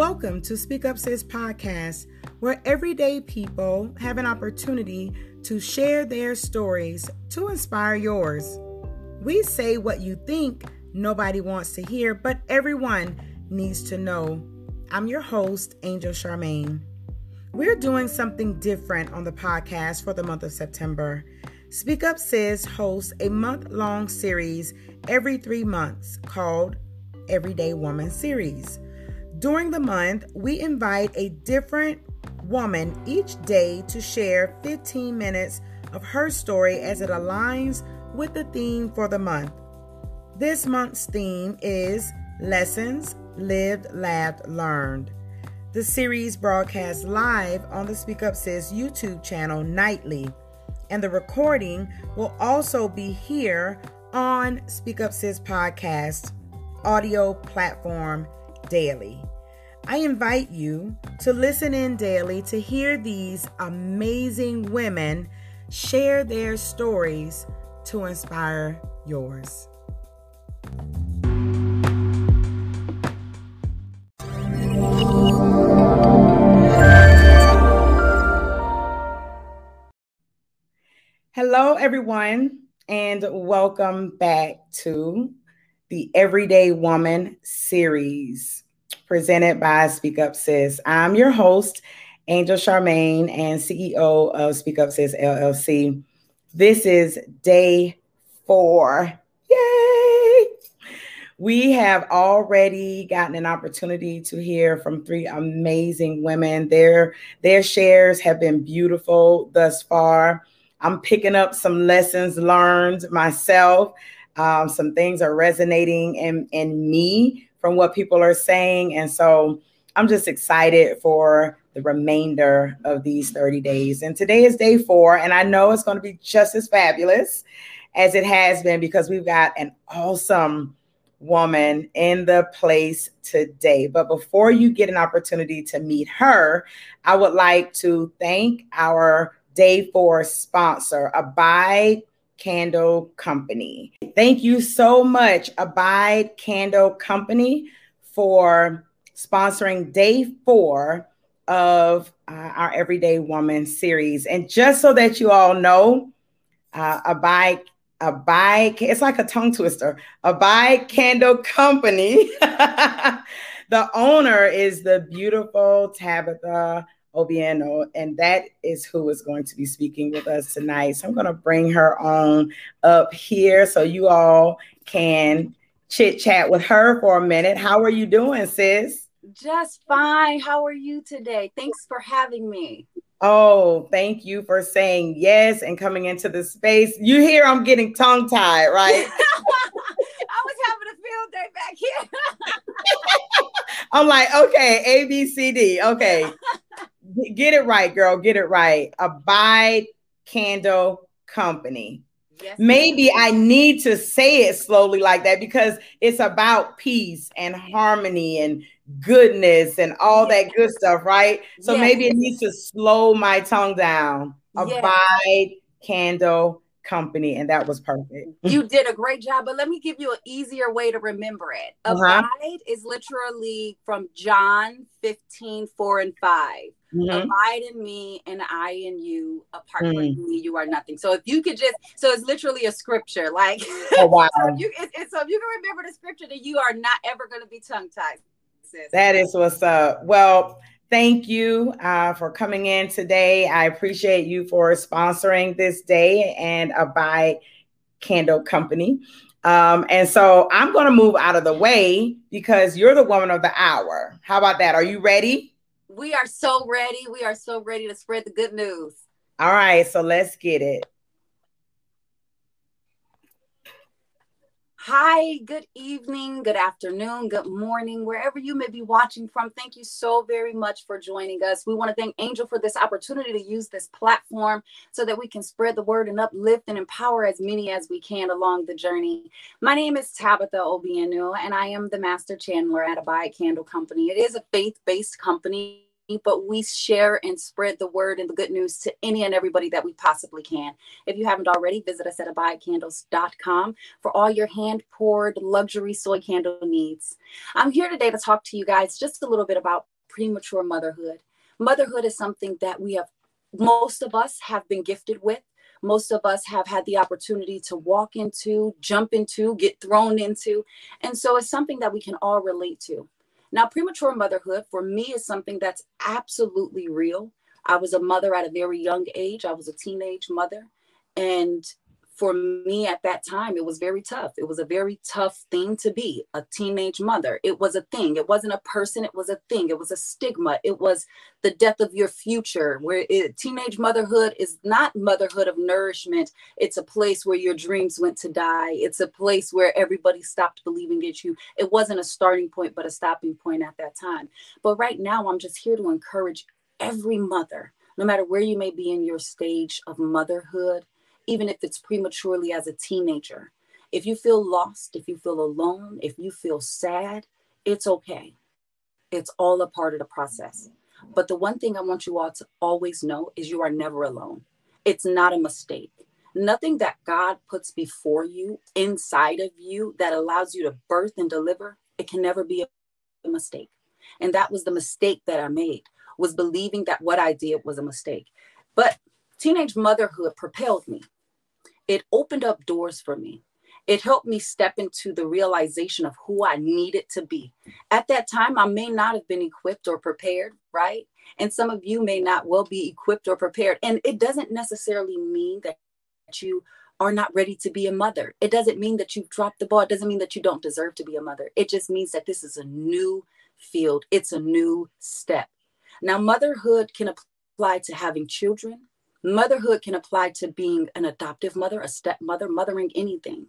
Welcome to Speak Up Sis podcast, where everyday people have an opportunity to share their stories to inspire yours. We say what you think nobody wants to hear, but everyone needs to know. I'm your host, Angel Charmaine. We're doing something different on the podcast for the month of September. Speak Up Sis hosts a month long series every three months called Everyday Woman Series. During the month, we invite a different woman each day to share 15 minutes of her story as it aligns with the theme for the month. This month's theme is Lessons Lived, Laughed, Learned. The series broadcasts live on the Speak Up Sis YouTube channel nightly, and the recording will also be here on Speak Up Sis podcast audio platform daily. I invite you to listen in daily to hear these amazing women share their stories to inspire yours. Hello, everyone, and welcome back to the Everyday Woman series presented by Speak Up Sis. I'm your host, Angel Charmaine, and CEO of Speak Up Sis LLC. This is day four. Yay! We have already gotten an opportunity to hear from three amazing women. Their, their shares have been beautiful thus far. I'm picking up some lessons learned myself. Um, some things are resonating in, in me from what people are saying. And so I'm just excited for the remainder of these 30 days. And today is day four, and I know it's going to be just as fabulous as it has been because we've got an awesome woman in the place today. But before you get an opportunity to meet her, I would like to thank our day four sponsor, Abide Candle Company. Thank you so much, Abide Candle Company, for sponsoring day four of uh, our Everyday Woman series. And just so that you all know, uh, Abide Abide, it's like a tongue twister. Abide Candle Company. the owner is the beautiful Tabitha Obienu, and that is who is going to be speaking with us tonight. So I'm going to bring her on up here so you all can chit chat with her for a minute. How are you doing, sis? Just fine. How are you today? Thanks for having me. Oh, thank you for saying yes and coming into the space. You hear I'm getting tongue tied, right? I was having a field day back here. I'm like, okay, A, B, C, D. Okay. Get it right, girl. Get it right. Abide Candle Company. Yes, Maybe I need to say it slowly like that because it's about peace and harmony and goodness and all yes. that good stuff, right? So maybe it needs to slow my tongue down. Abide Candle company, and that was perfect. You did a great job, but let me give you an easier way to remember it. Uh-huh. Is literally from John 15, 4 and 5. Mm-hmm. Abide in me and I in you. Apart mm. from me, you are nothing. So if you could just, so it's literally a scripture. Like, oh, wow. so, if you, it, it, so if you can remember the scripture, that you are not ever going to be tongue tied. That is what's up. Well, thank you uh, for coming in today. I appreciate you for sponsoring this day and Abide Candle Company. Um, and so I'm going to move out of the way because you're the woman of the hour. How about that? Are you ready? We are so ready. We are so ready to spread the good news. All right, so let's get it. Hi, good evening, good afternoon, good morning, wherever you may be watching from. Thank you so very much for joining us. We want to thank Angel for this opportunity to use this platform so that we can spread the word and uplift and empower as many as we can along the journey. My name is Tabitha Obienu, and I am the master chandler at Abide Candle Company. It is a faith based company but we share and spread the word and the good news to any and everybody that we possibly can. If you haven't already, visit us at abidecandles.com for all your hand poured luxury soy candle needs. I'm here today to talk to you guys just a little bit about premature motherhood. Motherhood is something that we have, most of us have been gifted with. Most of us have had the opportunity to walk into, jump into, get thrown into. And so it's something that we can all relate to. Now, premature motherhood for me is something that's absolutely real. I was a mother at a very young age, I was a teenage mother. And for me at that time, it was very tough. It was a very tough thing to be a teenage mother. It was a thing. It wasn't a person, it was a thing. It was a stigma. It was the death of your future, where it, teenage motherhood is not motherhood of nourishment. It's a place where your dreams went to die. It's a place where everybody stopped believing in you. It wasn't a starting point, but a stopping point at that time. But right now, I'm just here to encourage every mother, no matter where you may be in your stage of motherhood even if it's prematurely as a teenager. If you feel lost, if you feel alone, if you feel sad, it's okay. It's all a part of the process. But the one thing I want you all to always know is you are never alone. It's not a mistake. Nothing that God puts before you, inside of you, that allows you to birth and deliver, it can never be a mistake. And that was the mistake that I made, was believing that what I did was a mistake. But teenage motherhood propelled me. It opened up doors for me. It helped me step into the realization of who I needed to be. At that time, I may not have been equipped or prepared, right? And some of you may not well be equipped or prepared. And it doesn't necessarily mean that you are not ready to be a mother. It doesn't mean that you've dropped the ball. It doesn't mean that you don't deserve to be a mother. It just means that this is a new field, it's a new step. Now, motherhood can apply to having children, Motherhood can apply to being an adoptive mother, a stepmother, mothering anything.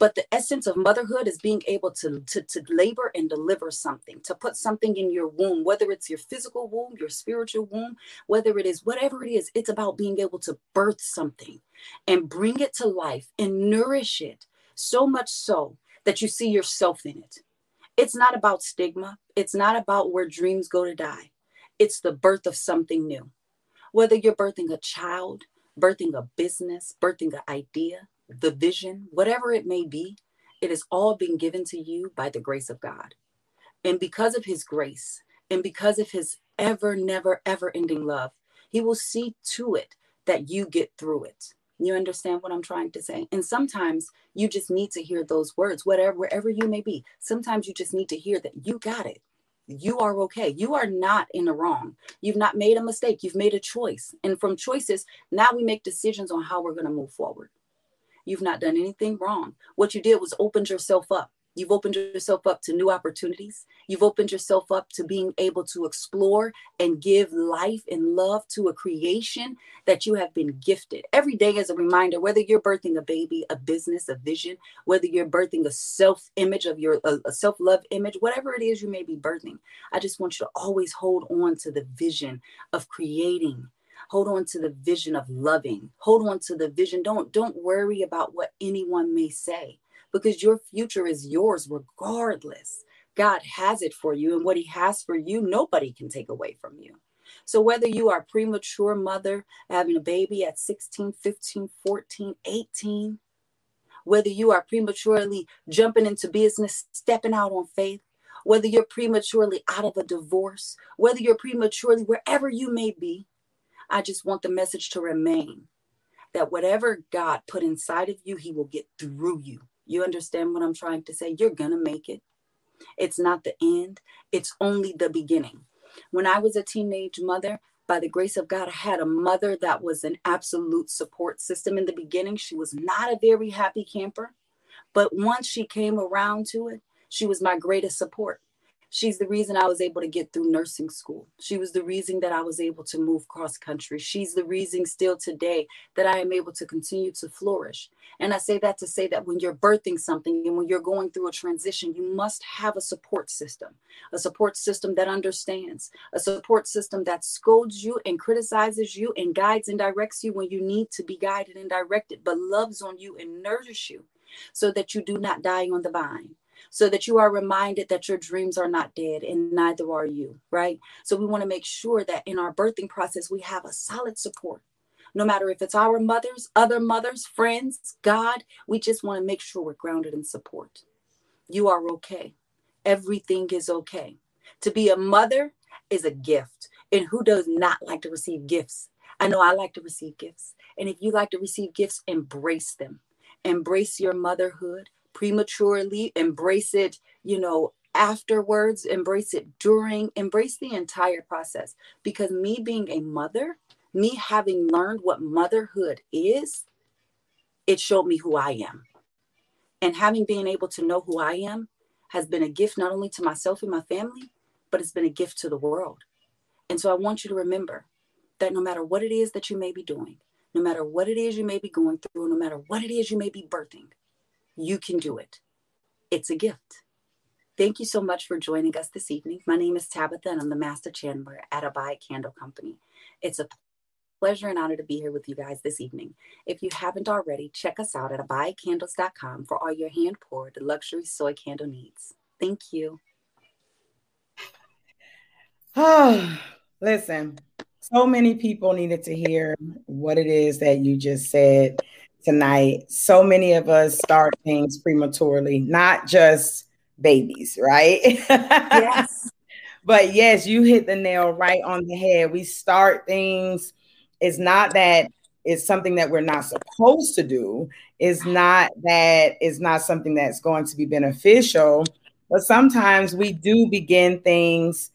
But the essence of motherhood is being able to, to, to labor and deliver something, to put something in your womb, whether it's your physical womb, your spiritual womb, whether it is whatever it is, it's about being able to birth something and bring it to life and nourish it so much so that you see yourself in it. It's not about stigma, it's not about where dreams go to die, it's the birth of something new. Whether you're birthing a child, birthing a business, birthing an idea, the vision, whatever it may be, it has all been given to you by the grace of God. And because of his grace and because of his ever, never, ever ending love, he will see to it that you get through it. You understand what I'm trying to say? And sometimes you just need to hear those words, whatever, wherever you may be. Sometimes you just need to hear that you got it you are okay. You are not in the wrong. You've not made a mistake. You've made a choice. And from choices, now we make decisions on how we're going to move forward. You've not done anything wrong. What you did was opened yourself up You've opened yourself up to new opportunities. You've opened yourself up to being able to explore and give life and love to a creation that you have been gifted. Every day is a reminder, whether you're birthing a baby, a business, a vision, whether you're birthing a self image of your, a, self love image, whatever it is you may be birthing, I just want you to always hold on to the vision of creating hold on to the vision of loving hold on to the vision don't don't worry about what anyone may say because your future is yours regardless. God has it for you, and what He has for you, nobody can take away from you. So, whether you are premature mother having a baby at 16, 15, 14, 18, whether you are prematurely jumping into business, stepping out on faith, whether you're prematurely out of a divorce, whether you're prematurely wherever you may be, I just want the message to remain that whatever God put inside of you, He will get through you. You understand what I'm trying to say? You're going to make it. It's not the end, it's only the beginning. When I was a teenage mother, by the grace of God, I had a mother that was an absolute support system in the beginning. She was not a very happy camper, but once she came around to it, she was my greatest support. She's the reason I was able to get through nursing school. She was the reason that I was able to move cross country. She's the reason still today that I am able to continue to flourish. And I say that to say that when you're birthing something and when you're going through a transition, you must have a support system, a support system that understands, a support system that scolds you and criticizes you and guides and directs you when you need to be guided and directed, but loves on you and nurtures you so that you do not die on the vine so that you are reminded that your dreams are not dead and neither are you, right? So we want to make sure that in our birthing process, we have a solid support. No matter if it's our mothers, other mothers, friends, God, we just want to make sure we're grounded in support. You are okay. Everything is okay. To be a mother is a gift. And who does not like to receive gifts? I know I like to receive gifts. And if you like to receive gifts, embrace them. Embrace your motherhood prematurely, embrace it, you know, afterwards, embrace it during, embrace the entire process. Because me being a mother, me having learned what motherhood is, it showed me who I am. And having been able to know who I am has been a gift not only to myself and my family, but it's been a gift to the world. And so I want you to remember that no matter what it is that you may be doing, no matter what it is you may be going through, no matter what it is you may be birthing, you can do it. It's a gift. Thank you so much for joining us this evening. My name is Tabitha, and I'm the Master Chandler at Abide Candle Company. It's a pleasure and honor to be here with you guys this evening. If you haven't already, check us out at abidecandles.com for all your hand poured luxury soy candle needs. Thank you. Oh, listen, so many people needed to hear what it is that you just said tonight. So many of us start things prematurely, not just babies, right? Yes. but yes, you hit the nail right on the head. We start things, it's not that it's something that we're not supposed to do, it's not that it's not something that's going to be beneficial, but sometimes we do begin things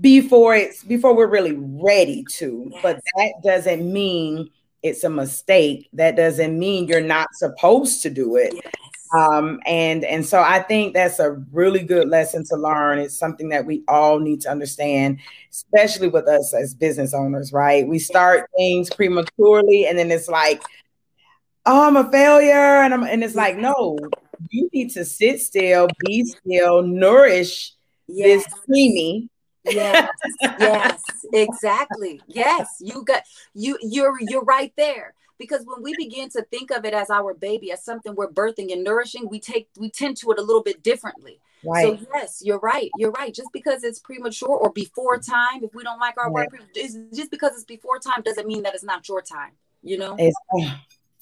before it's before we're really ready to yes. but that doesn't mean it's a mistake that doesn't mean you're not supposed to do it yes. Um, and and so I think that's a really good lesson to learn. It's something that we all need to understand, especially with us as business owners, right? We start things prematurely, and then it's like, oh, I'm a failure, and I'm and it's like, no, you need to sit still, be still, nourish yes. this preemie. Yes yes exactly. Yes you got you you're you're right there. Because when we begin to think of it as our baby as something we're birthing and nourishing we take we tend to it a little bit differently. Right. so yes you're right you're right. Just because it's premature or before time if we don't like our right. work just because it's before time doesn't mean that it's not your time you know? Oh,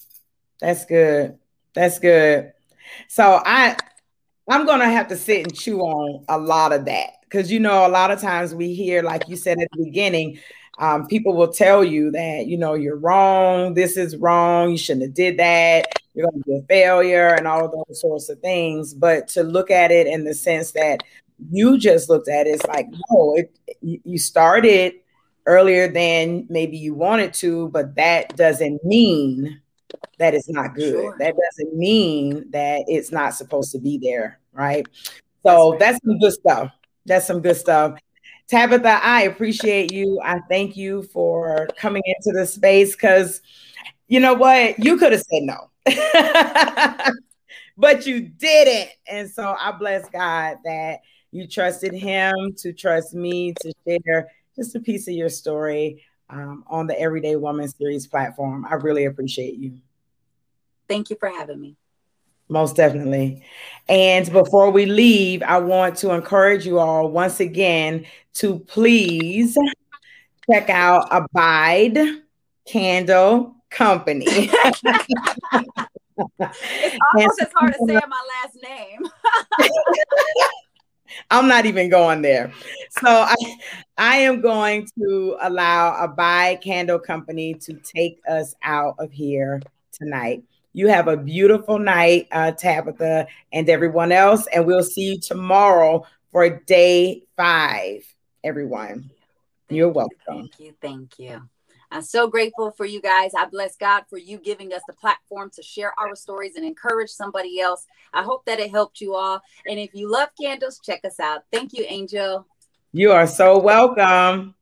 that's good. That's good. So i i'm gonna have to sit and chew on a lot of that because you know a lot of times we hear like you said at the beginning um, people will tell you that you know you're wrong this is wrong you shouldn't have did that you're going to be a failure and all of those sorts of things. But to look at it in the sense that you just looked at it, it's like no it, you started earlier than maybe you wanted to but that doesn't mean that it's not good sure. that doesn't mean that it's not supposed to be there right so that's, that's some good stuff that's some good stuff Tabitha, I appreciate you. I thank you for coming into the space because you know what? You could have said no, but you didn't. And so I bless God that you trusted Him to trust me to share just a piece of your story um, on the Everyday Woman Series platform. I really appreciate you. Thank you for having me. Most definitely. And before we leave, I want to encourage you all once again to please check out Abide Candle Company. it's almost as hard to say my last name. I'm not even going there. So I, I am going to allow Abide Candle Company to take us out of here tonight. You have a beautiful night, uh, Tabitha, and everyone else. And we'll see you tomorrow for day five, everyone. Thank You're welcome. thank you. Thank you. I'm so grateful for you guys. I bless God for you giving us the platform to share our stories and encourage somebody else. I hope that it helped you all. And if you love candles, check us out. Thank you, Angel. You are so welcome.